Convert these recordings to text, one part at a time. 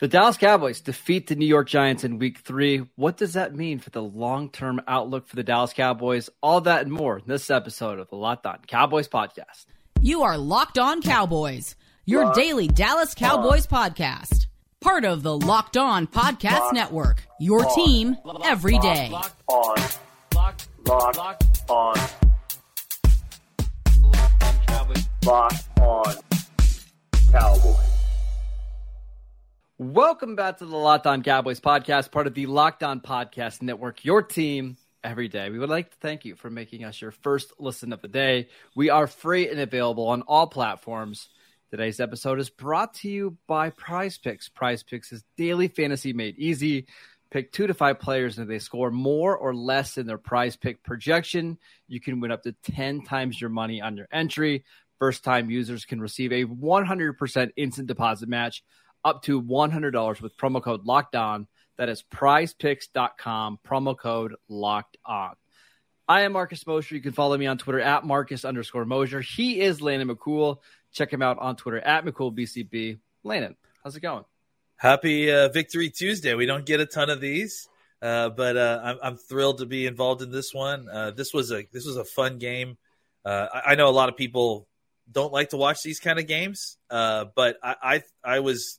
The Dallas Cowboys defeat the New York Giants in week three. What does that mean for the long term outlook for the Dallas Cowboys? All that and more in this episode of the Locked On Cowboys podcast. You are Locked On Cowboys, your Locked daily Dallas Cowboys on. podcast. Part of the Locked On Podcast Locked Network, your on. team every day. Locked on. Locked, Locked, Locked on. Locked on Cowboys. Welcome back to the Locked On Cowboys podcast, part of the Locked On Podcast Network, your team every day. We would like to thank you for making us your first listen of the day. We are free and available on all platforms. Today's episode is brought to you by Prize Picks. Prize Picks is daily fantasy made easy. Pick two to five players, and if they score more or less than their prize pick projection, you can win up to 10 times your money on your entry. First time users can receive a 100% instant deposit match up to $100 with promo code locked on. That is prizepicks.com, promo code locked on. I am Marcus Mosher. You can follow me on Twitter at Marcus underscore Mosher. He is Landon McCool. Check him out on Twitter at McCoolBCB. Landon, how's it going? Happy uh, Victory Tuesday. We don't get a ton of these, uh, but uh, I'm, I'm, thrilled to be involved in this one. Uh, this was a this was a fun game. Uh, I, I, know a lot of people don't like to watch these kind of games, uh, but I, I I was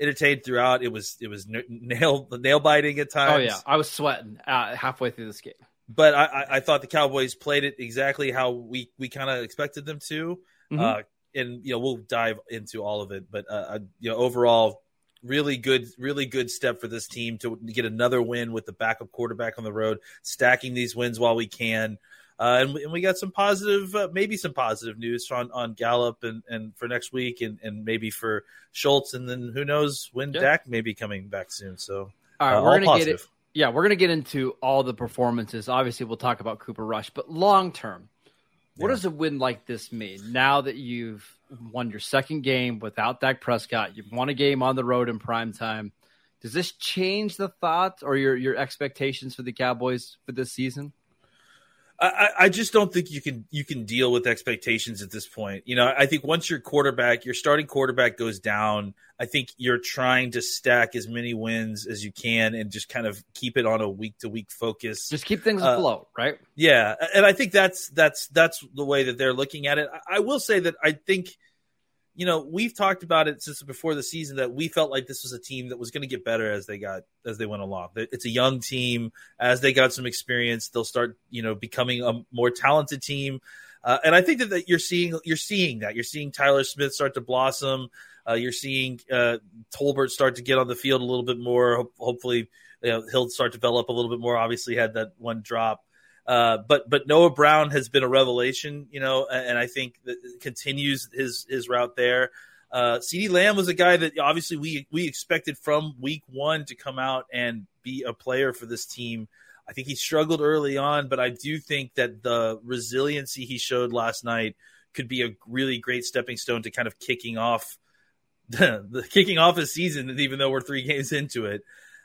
entertained throughout. It was it was nail the nail biting at times. Oh yeah, I was sweating uh, halfway through this game. But I, I thought the Cowboys played it exactly how we we kind of expected them to. Mm-hmm. Uh, and you know we'll dive into all of it. But uh, uh, you know overall, really good, really good step for this team to get another win with the backup quarterback on the road, stacking these wins while we can. Uh, and, and, we got some positive, uh, maybe some positive news on, on Gallup and, and for next week, and, and maybe for Schultz, and then who knows when yeah. Dak may be coming back soon. So, all right, uh, we're gonna get it. Yeah, we're gonna get into all the performances. Obviously, we'll talk about Cooper Rush, but long term, what yeah. does a win like this mean? Now that you've won your second game without Dak Prescott, you've won a game on the road in prime time. Does this change the thought or your your expectations for the Cowboys for this season? I, I just don't think you can you can deal with expectations at this point. You know, I think once your quarterback, your starting quarterback goes down, I think you're trying to stack as many wins as you can and just kind of keep it on a week to week focus. Just keep things uh, afloat, right? Yeah, and I think that's that's that's the way that they're looking at it. I, I will say that I think – you know, we've talked about it since before the season that we felt like this was a team that was going to get better as they got as they went along. It's a young team. As they got some experience, they'll start, you know, becoming a more talented team. Uh, and I think that, that, you're seeing you're seeing that you're seeing Tyler Smith start to blossom. Uh, you're seeing uh, Tolbert start to get on the field a little bit more. Hopefully, you know, he'll start to develop a little bit more. Obviously, had that one drop. Uh, but but Noah Brown has been a revelation, you know, and I think that continues his his route there. Uh, CeeDee Lamb was a guy that obviously we we expected from week one to come out and be a player for this team. I think he struggled early on, but I do think that the resiliency he showed last night could be a really great stepping stone to kind of kicking off the, the kicking off a season, even though we're three games into it.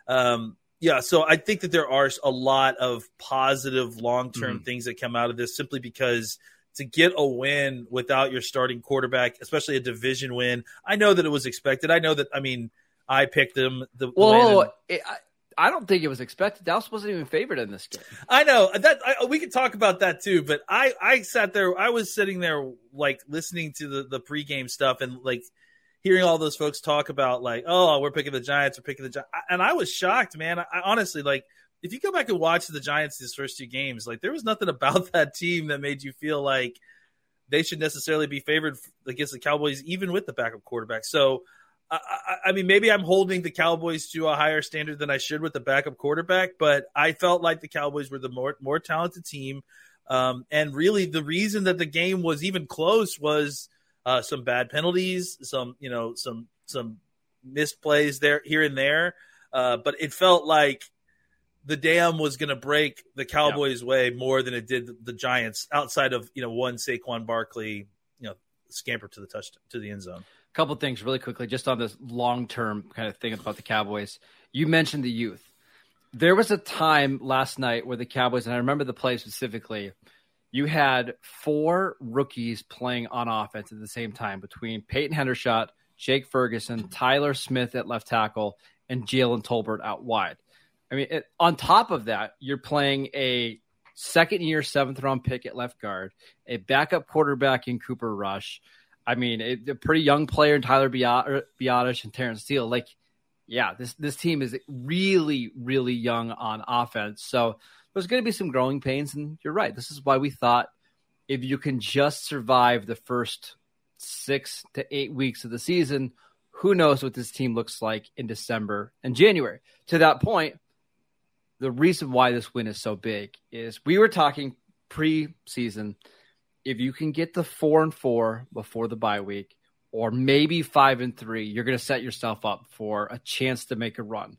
Um, yeah, so I think that there are a lot of positive long term mm-hmm. things that come out of this simply because to get a win without your starting quarterback, especially a division win, I know that it was expected. I know that, I mean, I picked them. The, well, it, I, I don't think it was expected. Dallas wasn't even favored in this game. I know that I, we can talk about that too, but I, I sat there, I was sitting there like listening to the, the pregame stuff and like – hearing all those folks talk about like, oh, we're picking the Giants, we're picking the Giants, and I was shocked, man. I, honestly like if you go back and watch the Giants these first two games, like there was nothing about that team that made you feel like they should necessarily be favored against the Cowboys, even with the backup quarterback. So. I, I, mean, maybe I'm holding the Cowboys to a higher standard than I should with the backup quarterback, but I felt like the Cowboys were the more more talented team. Um, and really, the reason that the game was even close was uh, some bad penalties, some you know some some misplays there here and there, uh, but it felt like the dam was going to break the Cowboys' yeah. way more than it did the Giants. Outside of you know one Saquon Barkley, you know scamper to the touch to the end zone. A couple things really quickly, just on this long term kind of thing about the Cowboys. You mentioned the youth. There was a time last night where the Cowboys, and I remember the play specifically, you had four rookies playing on offense at the same time between Peyton Hendershot, Jake Ferguson, Tyler Smith at left tackle, and Jalen Tolbert out wide. I mean, it, on top of that, you're playing a second year seventh round pick at left guard, a backup quarterback in Cooper Rush. I mean, a, a pretty young player in Tyler Biadasz and Terence Steele. Like, yeah, this this team is really, really young on offense. So there's going to be some growing pains, and you're right. This is why we thought if you can just survive the first six to eight weeks of the season, who knows what this team looks like in December and January. To that point, the reason why this win is so big is we were talking preseason. If you can get the four and four before the bye week, or maybe five and three, you're going to set yourself up for a chance to make a run.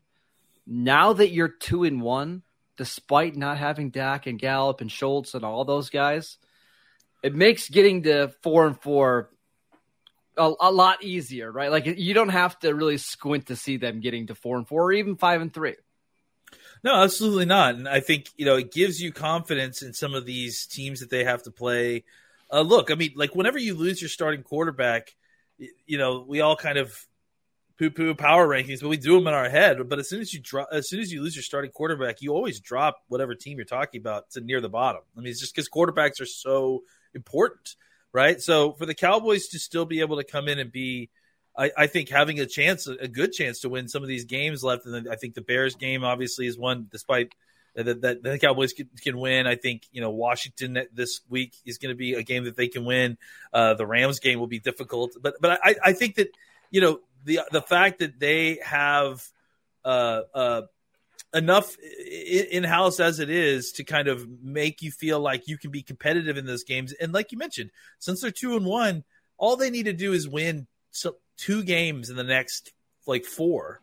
Now that you're two and one, despite not having Dak and Gallup and Schultz and all those guys, it makes getting to four and four a, a, lot easier, right? Like you don't have to really squint to see them getting to four and four or even five and three. No, absolutely not. And I think you know it gives you confidence in some of these teams that they have to play. Uh, look, I mean, like whenever you lose your starting quarterback, you know we all kind of poo-poo power rankings, but we do them in our head. But as soon as you drop, as soon as you lose your starting quarterback, you always drop whatever team you're talking about to near the bottom. I mean, it's just because quarterbacks are so important, right? So for the Cowboys to still be able to come in and be I, I, think having a chance, a good chance to win some of these games left, and I think the Bears game obviously is one, despite that, that the Cowboys can, can, win. I think you know Washington this week is going to be a game that they can win. Uh, the Rams game will be difficult, but but I, I think that you know the the fact that they have uh, uh, enough in house as it is to kind of make you feel like you can be competitive in those games. And like you mentioned, since they're two and one, all they need to do is win two games in the next like four.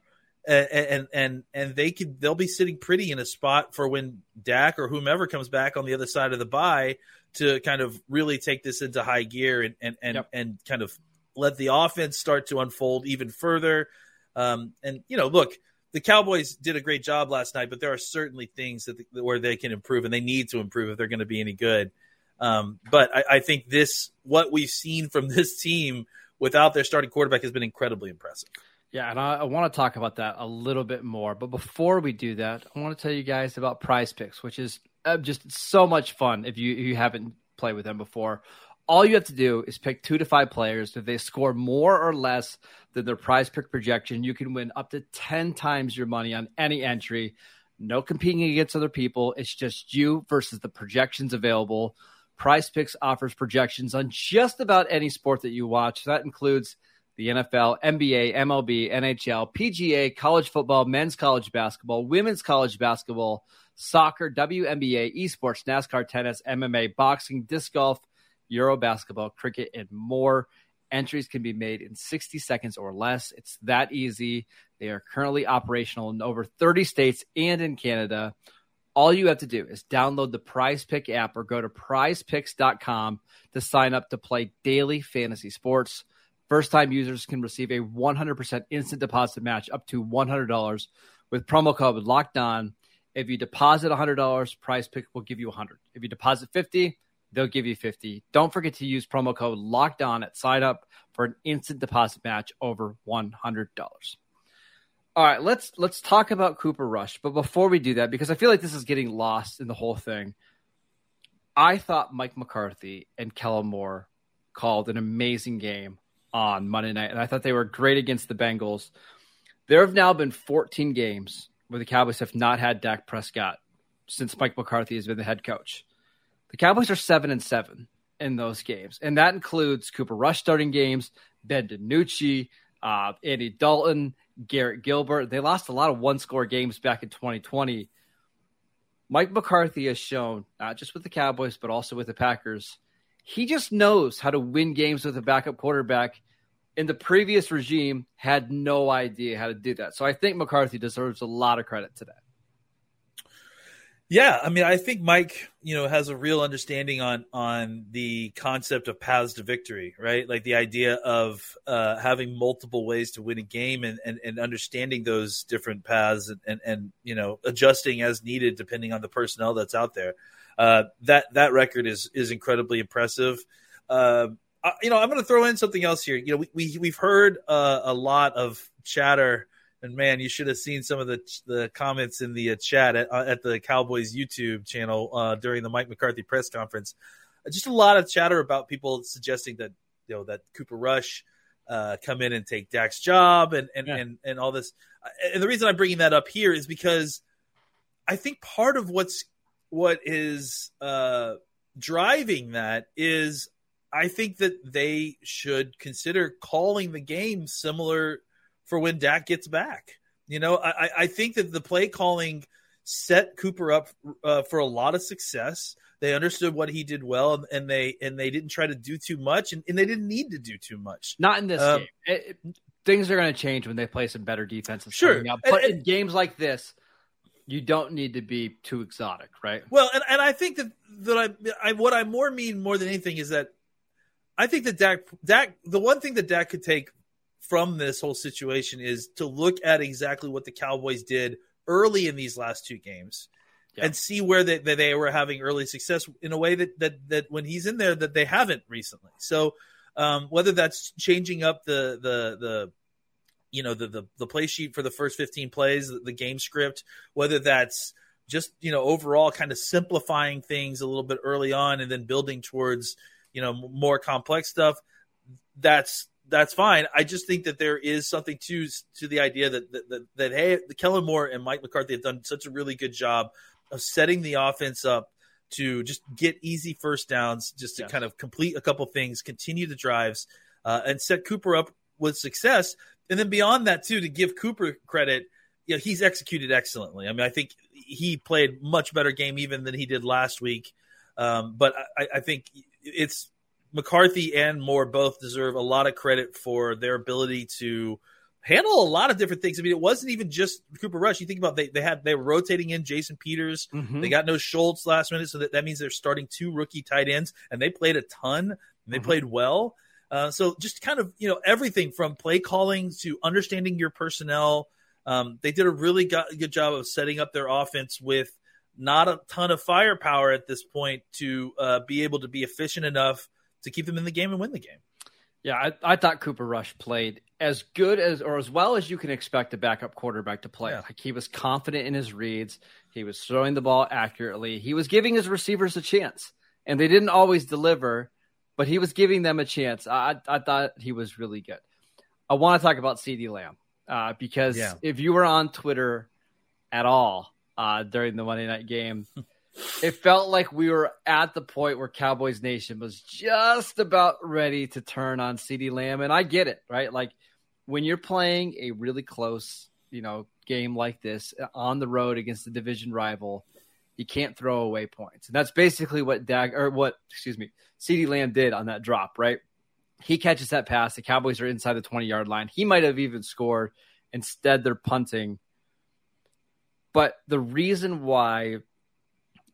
And, and and they could they'll be sitting pretty in a spot for when Dak or whomever comes back on the other side of the bye to kind of really take this into high gear and and and, yep. and kind of let the offense start to unfold even further. Um, and you know, look, the Cowboys did a great job last night, but there are certainly things that the, where they can improve and they need to improve if they're going to be any good. Um, but I, I, think this what we've seen from this team without their starting quarterback has been incredibly impressive. Yeah, and I, I want to talk about that a little bit more. But before we do that, I want to tell you guys about Prize Picks, which is uh, just so much fun if you if you haven't played with them before. All you have to do is pick two to five players. If they score more or less than their prize pick projection, you can win up to 10 times your money on any entry. No competing against other people. It's just you versus the projections available. Prize Picks offers projections on just about any sport that you watch. That includes the NFL, NBA, MLB, NHL, PGA, college football, men's college basketball, women's college basketball, soccer, WNBA, esports, NASCAR, tennis, MMA, boxing, disc golf, Euro basketball, cricket, and more. Entries can be made in 60 seconds or less. It's that easy. They are currently operational in over 30 states and in Canada. All you have to do is download the Prize Pick app or go to prizepicks.com to sign up to play daily fantasy sports. First time users can receive a 100% instant deposit match up to $100 with promo code locked on. If you deposit $100, Prize Pick will give you 100. If you deposit 50, they'll give you 50. Don't forget to use promo code locked on at sign up for an instant deposit match over $100. All right, let's let's talk about Cooper Rush. But before we do that, because I feel like this is getting lost in the whole thing, I thought Mike McCarthy and Kellen Moore called an amazing game on Monday night, and I thought they were great against the Bengals. There have now been 14 games where the Cowboys have not had Dak Prescott since Mike McCarthy has been the head coach. The Cowboys are seven and seven in those games, and that includes Cooper Rush starting games, Ben DiNucci, uh, Andy Dalton, Garrett Gilbert. They lost a lot of one score games back in 2020. Mike McCarthy has shown, not just with the Cowboys, but also with the Packers, he just knows how to win games with a backup quarterback. In the previous regime, had no idea how to do that. So I think McCarthy deserves a lot of credit today. Yeah, I mean, I think Mike, you know, has a real understanding on on the concept of paths to victory, right? Like the idea of uh, having multiple ways to win a game and, and, and understanding those different paths and, and, and you know adjusting as needed depending on the personnel that's out there. Uh, that that record is is incredibly impressive. Uh, uh, you know, I'm going to throw in something else here. You know, we, we we've heard uh, a lot of chatter, and man, you should have seen some of the the comments in the uh, chat at, uh, at the Cowboys YouTube channel uh, during the Mike McCarthy press conference. Just a lot of chatter about people suggesting that you know that Cooper Rush uh, come in and take Dak's job and and, yeah. and and all this. And the reason I'm bringing that up here is because I think part of what's what is uh, driving that is I think that they should consider calling the game similar for when Dak gets back. You know, I, I think that the play calling set Cooper up uh, for a lot of success. They understood what he did well, and they and they didn't try to do too much, and, and they didn't need to do too much. Not in this um, game. It, it, things are going to change when they play some better defenses. Sure, but and, in games like this, you don't need to be too exotic, right? Well, and, and I think that that I, I what I more mean more than anything is that I think that Dak Dak the one thing that Dak could take from this whole situation is to look at exactly what the Cowboys did early in these last two games yeah. and see where they, that they were having early success in a way that, that, that when he's in there that they haven't recently. So um, whether that's changing up the, the, the, you know, the, the, the play sheet for the first 15 plays, the, the game script, whether that's just, you know, overall kind of simplifying things a little bit early on and then building towards, you know, more complex stuff. That's, that's fine. I just think that there is something to to the idea that that, that, that hey, Kellen Moore and Mike McCarthy have done such a really good job of setting the offense up to just get easy first downs, just to kind of complete a couple things, continue the drives, uh, and set Cooper up with success. And then beyond that, too, to give Cooper credit, you know, he's executed excellently. I mean, I think he played much better game even than he did last week. Um, but I, I think it's McCarthy and Moore both deserve a lot of credit for their ability to handle a lot of different things. I mean, it wasn't even just Cooper Rush. You think about they they had they were rotating in Jason Peters. Mm-hmm. They got no Schultz last minute, so that, that means they're starting two rookie tight ends, and they played a ton and they mm-hmm. played well. Uh, so just kind of you know everything from play calling to understanding your personnel. Um, they did a really good job of setting up their offense with not a ton of firepower at this point to uh, be able to be efficient enough to keep them in the game and win the game. Yeah, I, I thought Cooper Rush played as good as or as well as you can expect a backup quarterback to play. Yeah. Like he was confident in his reads, he was throwing the ball accurately, he was giving his receivers a chance, and they didn't always deliver, but he was giving them a chance. I I thought he was really good. I want to talk about CeeDee Lamb uh, because yeah. if you were on Twitter at all uh, during the Monday night game. it felt like we were at the point where Cowboys Nation was just about ready to turn on CeeDee Lamb. And I get it, right? Like when you're playing a really close, you know, game like this uh, on the road against a division rival, you can't throw away points. And that's basically what Dak or what, excuse me, CeeDee Lamb did on that drop, right? He catches that pass. The Cowboys are inside the 20 yard line. He might have even scored. Instead, they're punting. But the reason why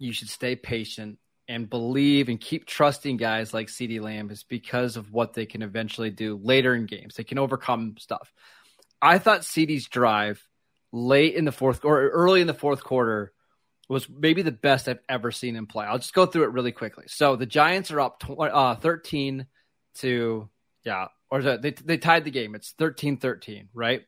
you should stay patient and believe and keep trusting guys like CeeDee Lamb is because of what they can eventually do later in games. They can overcome stuff. I thought CeeDee's drive late in the fourth or early in the fourth quarter was maybe the best I've ever seen him play. I'll just go through it really quickly. So the Giants are up tw- uh, 13 to, yeah, or they, they tied the game. It's 13 13, right?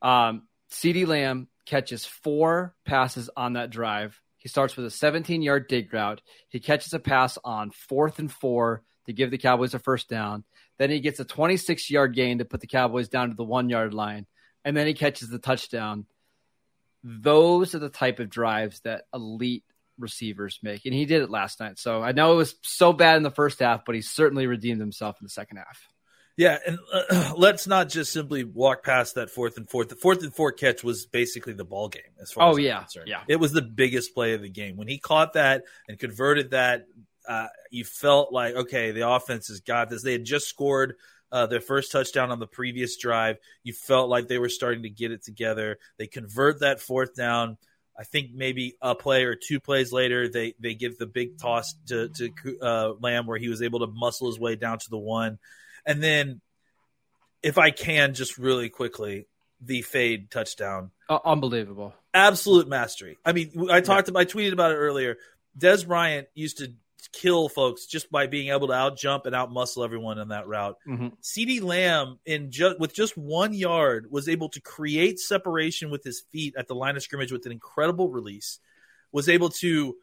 Um, CeeDee Lamb catches four passes on that drive he starts with a 17 yard dig route. He catches a pass on fourth and four to give the Cowboys a first down. Then he gets a 26 yard gain to put the Cowboys down to the one yard line. And then he catches the touchdown. Those are the type of drives that elite receivers make. And he did it last night. So I know it was so bad in the first half, but he certainly redeemed himself in the second half. Yeah, and uh, let's not just simply walk past that fourth and fourth. The fourth and four catch was basically the ball game as far. Oh as yeah, concerned. yeah. It was the biggest play of the game when he caught that and converted that. Uh, you felt like okay, the offense has got this. They had just scored uh, their first touchdown on the previous drive. You felt like they were starting to get it together. They convert that fourth down. I think maybe a play or two plays later, they they give the big toss to to uh, Lamb where he was able to muscle his way down to the one. And then, if I can, just really quickly, the fade touchdown. Uh, unbelievable. Absolute mastery. I mean, I talked yeah. about, I tweeted about it earlier. Dez Bryant used to kill folks just by being able to out jump and out muscle everyone in that route. Mm-hmm. CeeDee Lamb in just with just one yard was able to create separation with his feet at the line of scrimmage with an incredible release. Was able to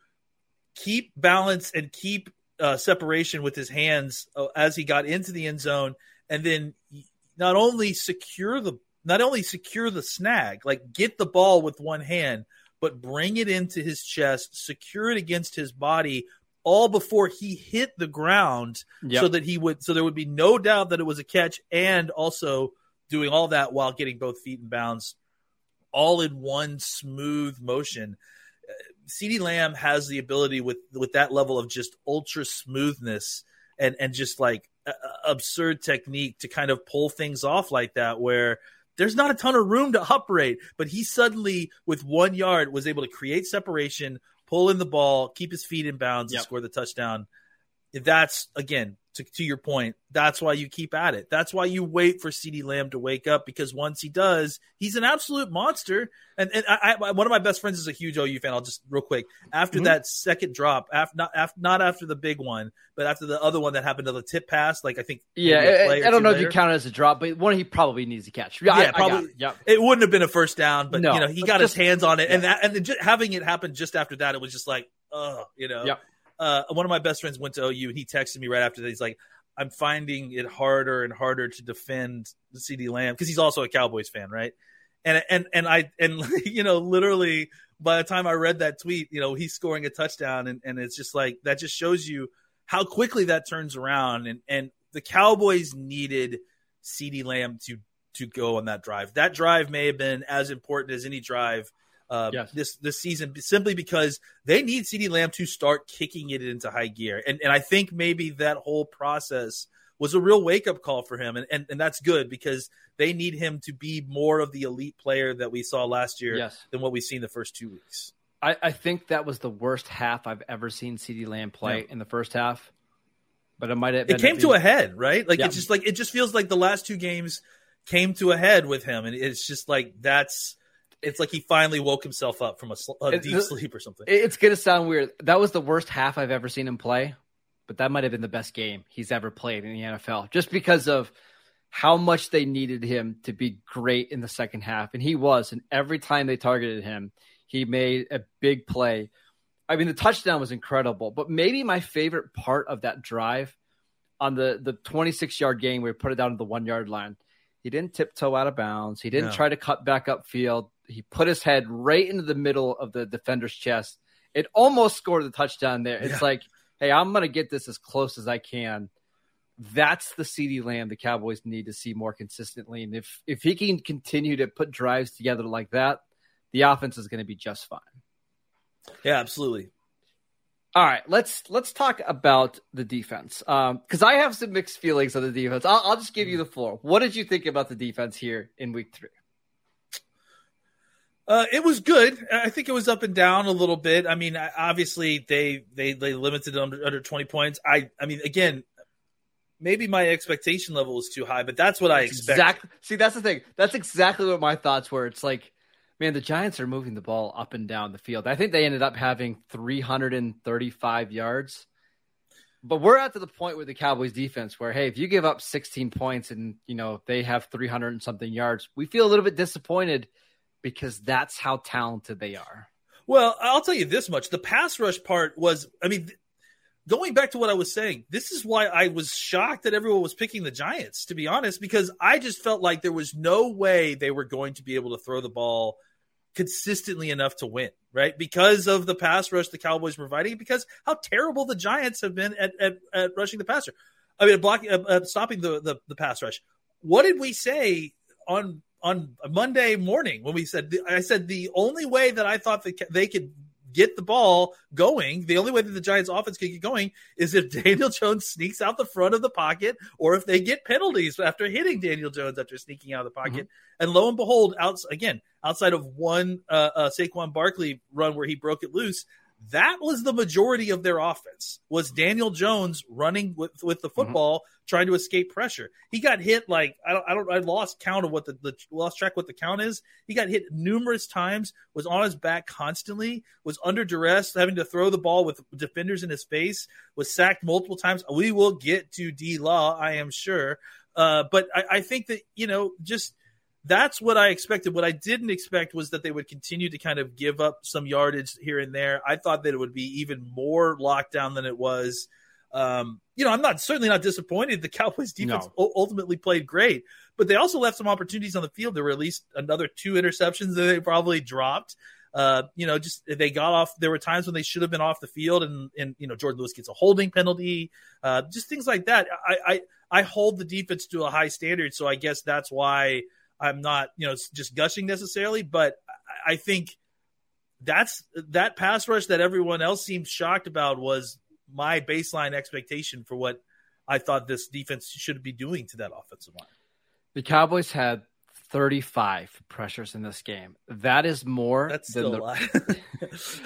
keep balance and keep uh, separation with his hands uh, as he got into the end zone, and then not only secure the not only secure the snag, like get the ball with one hand, but bring it into his chest, secure it against his body, all before he hit the ground, Yep. so that he would so there would be no doubt that it was a catch, and also doing all that while getting both feet in bounds, all in one smooth motion. CeeDee Lamb has the ability with with that level of just ultra smoothness and and just like uh, absurd technique to kind of pull things off like that where there's not a ton of room to operate but he suddenly with 1 yard was able to create separation pull in the ball keep his feet in bounds Yep. and score the touchdown that's again to, to your point that's why you keep at it that's why you wait for CeeDee Lamb to wake up because once he does he's an absolute monster and, and I, I, one of my best friends is a huge OU fan. I'll just real quick after Mhm. that second drop, after not after, not after the big one, but after the other one that happened to the tip pass, like I think Yeah, I, I don't know if you count it as a drop, but one he probably needs to catch. Yeah, Yeah, probably. it. Yep. It wouldn't have been a first down, but No, you know he got just- his hands on it, and that and just having it happen just after that, it was just like, oh, you know. Yep. Uh, one of my best friends went to OU. And he texted me right after that. He's like, I'm finding it harder and harder to defend CeeDee Lamb because he's also a Cowboys fan, right? And and and I and you know literally by the time I read that tweet, you know he's scoring a touchdown, and and it's just like that just shows you how quickly that turns around, and and the Cowboys needed CeeDee Lamb to to go on that drive. That drive may have been as important as any drive uh, Yes. this this season, simply because they need CeeDee Lamb to start kicking it into high gear, and and I think maybe that whole process was a real wake up call for him, and, and and that's good because they need him to be more of the elite player that we saw last year Yes. than what we've seen the first two weeks. I, I think that was the worst half I've ever seen CeeDee Lamb play Yeah. in the first half. But it might have. It came to a head, right? Like Yeah. it just like it just feels like the last two games came to a head with him, and it's just like that's. It's like he finally woke himself up from a, sl- a deep sleep or something. It's gonna sound weird. That was the worst half I've ever seen him play, but that might have been the best game he's ever played in the NFL, just because of how much they needed him to be great in the second half, and he was. And every time they targeted him, he made a big play. I mean, the touchdown was incredible, but maybe my favorite part of that drive on the the 26 yard game where he put it down to the one yard line. He didn't tiptoe out of bounds. He didn't No. try to cut back upfield. He put his head right into the middle of the defender's chest. It almost scored the touchdown there. It's Yeah. like, hey, I'm going to get this as close as I can. That's the CeeDee Lamb the Cowboys need to see more consistently. And if if he can continue to put drives together like that, the offense is going to be just fine. Yeah, absolutely. All right, let's let's talk about the defense um, because I have some mixed feelings on the defense. I'll, I'll just give you the floor. What did you think about the defense here in Week Three? Uh, it was good. I think it was up and down a little bit. I mean, I- obviously they they they limited it under under twenty points. I I mean, again, maybe my expectation level was too high, but that's what I expect. Exactly. See, that's the thing. That's exactly what my thoughts were. It's like, man, the Giants are moving the ball up and down the field. I think they ended up having 335 yards. But we're at to the point with the Cowboys defense where, hey, if you give up 16 points and you know they have 300 and something yards, we feel a little bit disappointed because that's how talented they are. Well, I'll tell you this much: the pass rush part was. I mean, th- going back to what I was saying, this is why I was shocked that everyone was picking the Giants. To be honest, because I just felt like there was no way they were going to be able to throw the ball consistently enough to win, right? Because of the pass rush the Cowboys were providing, because how terrible the Giants have been at at, at rushing the passer. I mean, blocking, uh, uh, stopping the, the the pass rush. What did we say on on Monday morning when we said I said the only way that I thought that they could get the ball going, the only way that the Giants offense could get going is if Daniel Jones sneaks out the front of the pocket or if they get penalties after hitting Daniel Jones after sneaking out of the pocket. And lo and behold, outs again, outside of one uh, uh Saquon Barkley run where he broke it loose, that was the majority of their offense was Daniel Jones running with with the football mm-hmm. trying to escape pressure. He got hit like I don't I don't I lost count of what the, the lost track what the count is. He got hit numerous times, was on his back constantly, was under duress, having to throw the ball with defenders in his face, was sacked multiple times. We will get to D Law, I am sure. Uh, but I, I think that you know just that's what I expected. What I didn't expect was that they would continue to kind of give up some yardage here and there. I thought that it would be even more lockdown than it was. Um, you know, I'm not certainly not disappointed. The Cowboys defense no. ultimately played great, but they also left some opportunities on the field. There were at least another two interceptions that they probably dropped. Uh, you know, just they got off. There were times when they should have been off the field, and and you know Jordan Lewis gets a holding penalty. Uh, just things like that. I, I I hold the defense to a high standard, so I guess that's why I'm not, you know, just gushing necessarily, but I think that's that pass rush that everyone else seems shocked about was my baseline expectation for what I thought this defense should be doing to that offensive line. The Cowboys had 35 pressures in this game. That is more That's than the,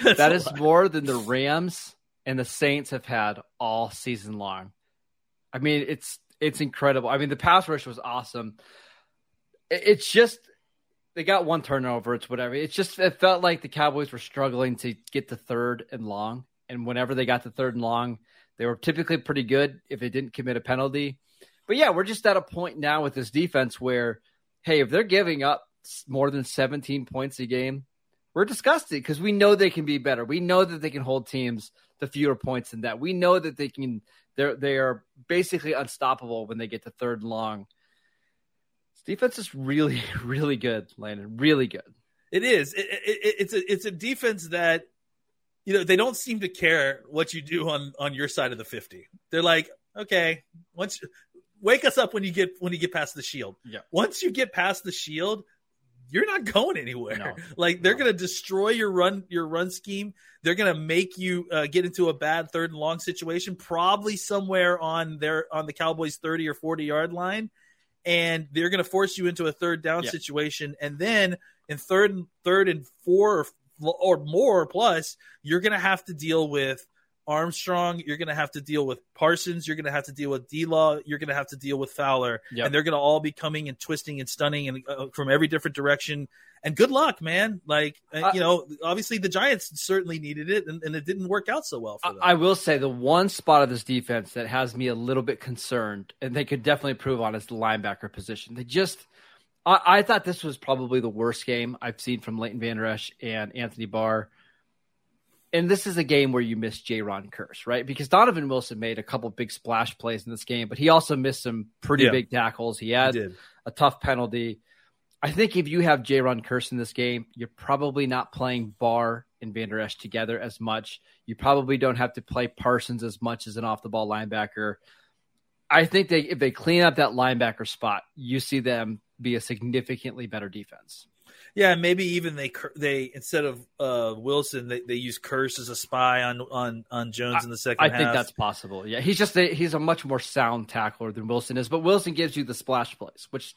that is more than the Rams and the Saints have had all season long. I mean, it's it's incredible. I mean, the pass rush was awesome it's just they got one turnover. It's whatever. It's just it felt like the Cowboys were struggling to get to third and long, and whenever they got to third and long, they were typically pretty good if they didn't commit a penalty. But yeah, we're just at a point now with this defense where, hey, if they're giving up more than 17 points a game, we're disgusted because we know they can be better. We know that they can hold teams to fewer points than that. We know that they can. They're they are basically unstoppable when they get to third and long defense is really, really good, Landon. Really good. It is. It, it, it's a it's a defense that you know they don't seem to care what you do on on your side of the fifty. They're like, okay, once wake us up when you get when you get past the shield. Yeah. Once you get past the shield, you're not going anywhere. No, like they're no. going to destroy your run your run scheme. They're going to make you uh, get into a bad third and long situation, probably somewhere on their on the Cowboys 30 or 40 yard line and they're going to force you into a third down situation. And then in third and third and four or, or more plus, you're going to have to deal with Armstrong. You're going to have to deal with Parsons. You're going to have to deal with D Law. You're going to have to deal with Fowler, yep. and they're going to all be coming and twisting and stunning and uh, from every different direction. And good luck, man. Like uh, you know, obviously the Giants certainly needed it, and, and, it didn't work out so well for them. I will say the one spot of this defense that has me a little bit concerned, and they could definitely improve on, is the linebacker position. They just. I, I thought this was probably the worst game I've seen from Leighton Vander Esch and Anthony Barr and this is a game where you miss Jayron Kearse, right? Because Donovan Wilson made a couple big splash plays in this game, but he also missed some pretty Yeah. big tackles. He had He a tough penalty. I think if you have Jayron Kearse in this game, you're probably not playing Barr and Vander Esch together as much. You probably don't have to play Parsons as much as an off the ball linebacker. I think they if they clean up that linebacker spot, you see them be a significantly better defense. Yeah, maybe even they they instead of uh, Wilson, they, they use Kearse as a spy on on on Jones in the second I half. think that's possible. Yeah, he's just a, he's a much more sound tackler than Wilson is, but Wilson gives you the splash plays, which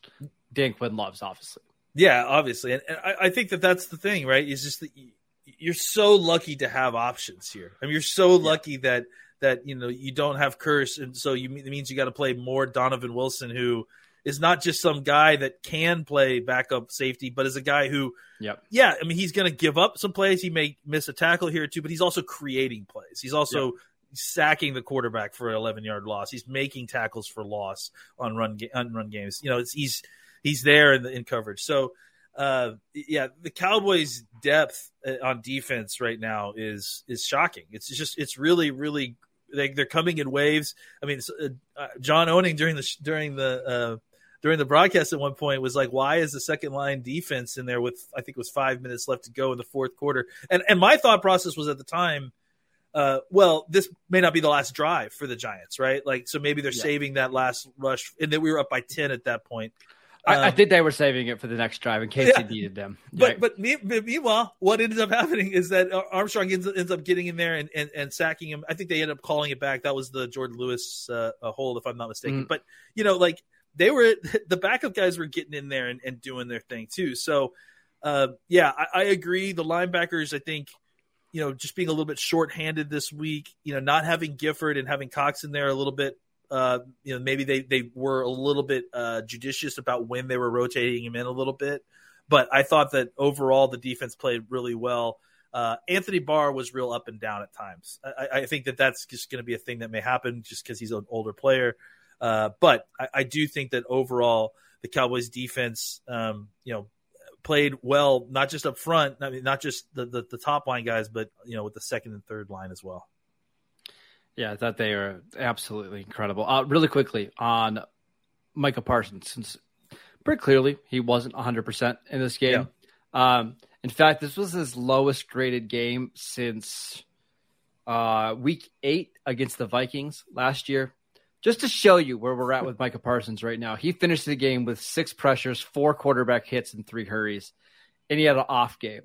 Dan Quinn loves, obviously. Yeah, obviously, and, and I, I think that that's the thing, right? Is just that you, you're so lucky to have options here. I mean, you're so lucky that that you know you don't have Kearse, and so you it means you got to play more Donovan Wilson, who is not just some guy that can play backup safety, but is a guy who, Yep. yeah, I mean, he's going to give up some plays. He may miss a tackle here or two, but he's also creating plays. He's also sacking the quarterback for an 11 yard loss. He's making tackles for loss on run on run games. You know, it's, he's he's there in the in coverage. So, uh, yeah, the Cowboys' depth uh, on defense right now is is shocking. It's just it's really really they, they're coming in waves. I mean, uh, uh, John Owning during the during the uh, during the broadcast at one point was like, "Why is the second line defense in there with I think it was five minutes left to go in the fourth quarter?" And and my thought process was at the time, uh, well, this may not be the last drive for the Giants, right? Like, so maybe they're Yeah. saving that last rush, and then we were up by ten at that point. I, I Um, think they were saving it for the next drive in case Yeah. they needed them. But Right. but me, but meanwhile, what ended up happening is that Armstrong ends, ends up getting in there and, and, and sacking him. I think they ended up calling it back. That was the Jordan Lewis uh, hold, if I'm not mistaken. Mm. But you know, like they were the backup guys were getting in there and, and doing their thing too. So uh, yeah, I, I agree. The linebackers, I think, you know, just being a little bit shorthanded this week, you know, not having Gifford and having Cox in there a little bit, uh, you know, maybe they, they were a little bit uh, judicious about when they were rotating him in a little bit. But I thought that overall the defense played really well. Uh, Anthony Barr was real up and down at times. I, I think that that's just going to be a thing that may happen just because he's an older player. Uh, but I, I, do think that overall the Cowboys defense, um, you know, played well, not just up front, I mean, not just the, the, the top line guys, but you know, with the second and third line as well. Yeah, I thought they are absolutely incredible. Uh, really quickly on Micah Parsons, since pretty clearly he wasn't 100% in this game. Yeah. Um, in fact, this was his lowest graded game since uh, week eight against the Vikings last year just to show you where we're at with Micah Parsons right now, he finished the game with six pressures, four quarterback hits, and three hurries, and he had an off game.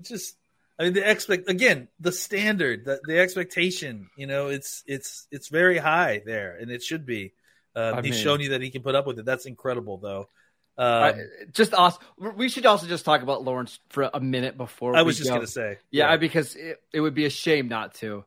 It's Just, I mean, the expect again, the standard, the, the expectation, you know, it's it's it's very high there, and it should be. Uh, he's mean, shown you that he can put up with it. That's incredible, though. Um, just awesome. We should also just talk about Lawrence for a minute before. I was just going to say, yeah, yeah, because it, it would be a shame not to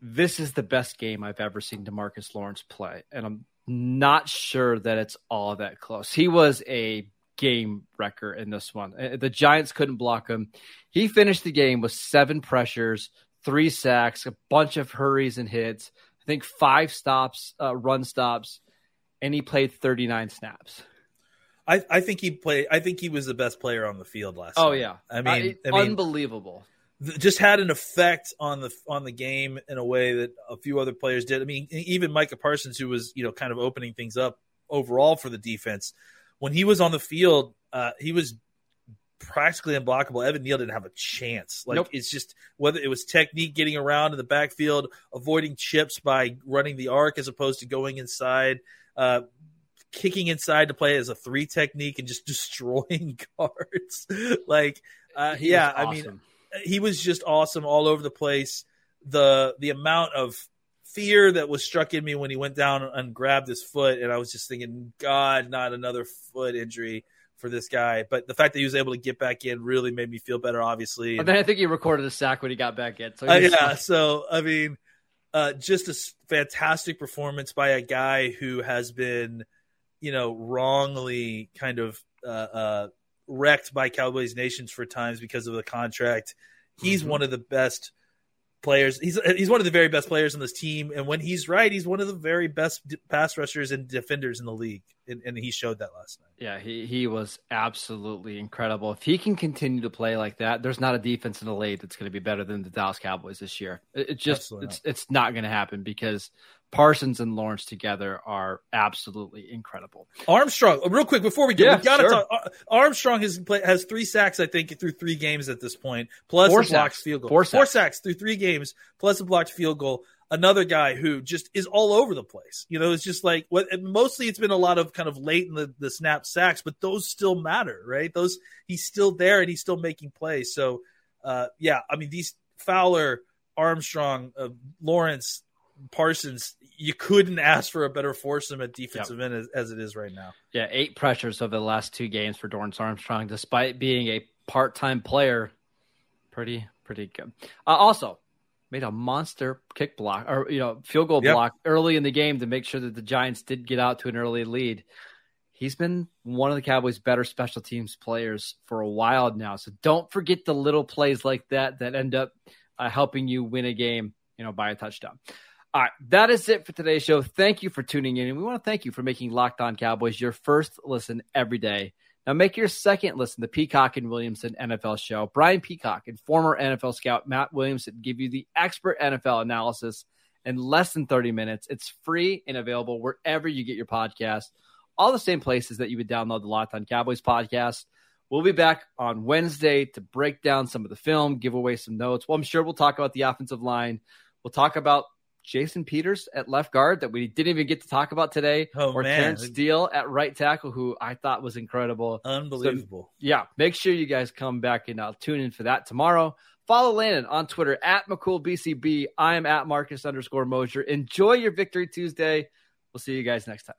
this is the best game I've ever seen DeMarcus Lawrence play, and I'm not sure that it's all that close. He was a game wrecker in this one. Uh, the Giants couldn't block him. He finished the game with seven pressures, three sacks, a bunch of hurries and hits. I think five stops, uh, run stops, and he played 39 snaps. I, I, think he played. I think he was the best player on the field last. Oh night. yeah, I mean, I, I mean, unbelievable just had an effect on the on the game in a way that a few other players did. I mean, even Micah Parsons, who was you know kind of opening things up overall for the defense, when he was on the field, uh, he was practically unblockable. Evan Neal didn't have a chance. Like nope. it's just whether it was technique getting around in the backfield, avoiding chips by running the arc as opposed to going inside. Uh, kicking inside to play as a three technique and just destroying guards. like, uh, yeah, awesome. I mean, he was just awesome all over the place. The the amount of fear that was struck in me when he went down and grabbed his foot, and I was just thinking, God, not another foot injury for this guy. But the fact that he was able to get back in really made me feel better. Obviously, and then I think he recorded a sack when he got back in. So uh, yeah, so I mean, uh, just a fantastic performance by a guy who has been, you know, wrongly kind of uh, uh wrecked by Cowboys Nations for times because of the contract. He's mm-hmm. one of the best players. He's he's one of the very best players on this team, and when he's right, he's one of the very best pass rushers and defenders in the league, and, and, he showed that last night. Yeah, he he was absolutely incredible. If he can continue to play like that, there's not a defense in the league that's going to be better than the Dallas Cowboys this year. It, it just Absolutely it's not. it's not going to happen because Parsons and Lawrence together are absolutely incredible. Armstrong, real quick before we get, yeah, we got to sure. talk. Armstrong has play, has three sacks, I think, through three games at this point, plus Four a blocked sacks. field goal. Four sacks. Four sacks through three games, plus a blocked field goal. Another guy who just is all over the place. You know, it's just like what mostly it's been a lot of kind of late in the, the snap sacks, but those still matter, right? Those he's still there and he's still making plays. So, uh, yeah, I mean these Fowler, Armstrong, uh, Lawrence, Parsons, you couldn't ask for a better foursome at defensive yep. end as, as, it is right now. Yeah, eight pressures over the last two games for Dorance Armstrong, despite being a part-time player. Pretty, pretty good. Uh, also, made a monster kick block or you know field goal yep. block early in the game to make sure that the Giants did get out to an early lead. He's been one of the Cowboys' better special teams players for a while now. So don't forget the little plays like that that end up uh, helping you win a game, you know, by a touchdown. All right, that is it for today's show. Thank you for tuning in, and we want to thank you for making Locked On Cowboys your first listen every day. Now make your second listen the Peacock and Williamson NFL show. Brian Peacock and former NFL scout Matt Williamson give you the expert NFL analysis in less than 30 minutes. It's free and available wherever you get your podcast, all the same places that you would download the Locked On Cowboys podcast. We'll be back on Wednesday to break down some of the film, give away some notes. Well, I'm sure we'll talk about the offensive line. We'll talk about Jason Peters at left guard that we didn't even get to talk about today, oh, or man. Terence Steele at right tackle, who I thought was incredible. Unbelievable. So, yeah, make sure you guys come back and I'll tune in for that tomorrow. Follow Landon on Twitter at McCoolBCB. I am at Marcus underscore Mosher. Enjoy your Victory Tuesday. We'll see you guys next time.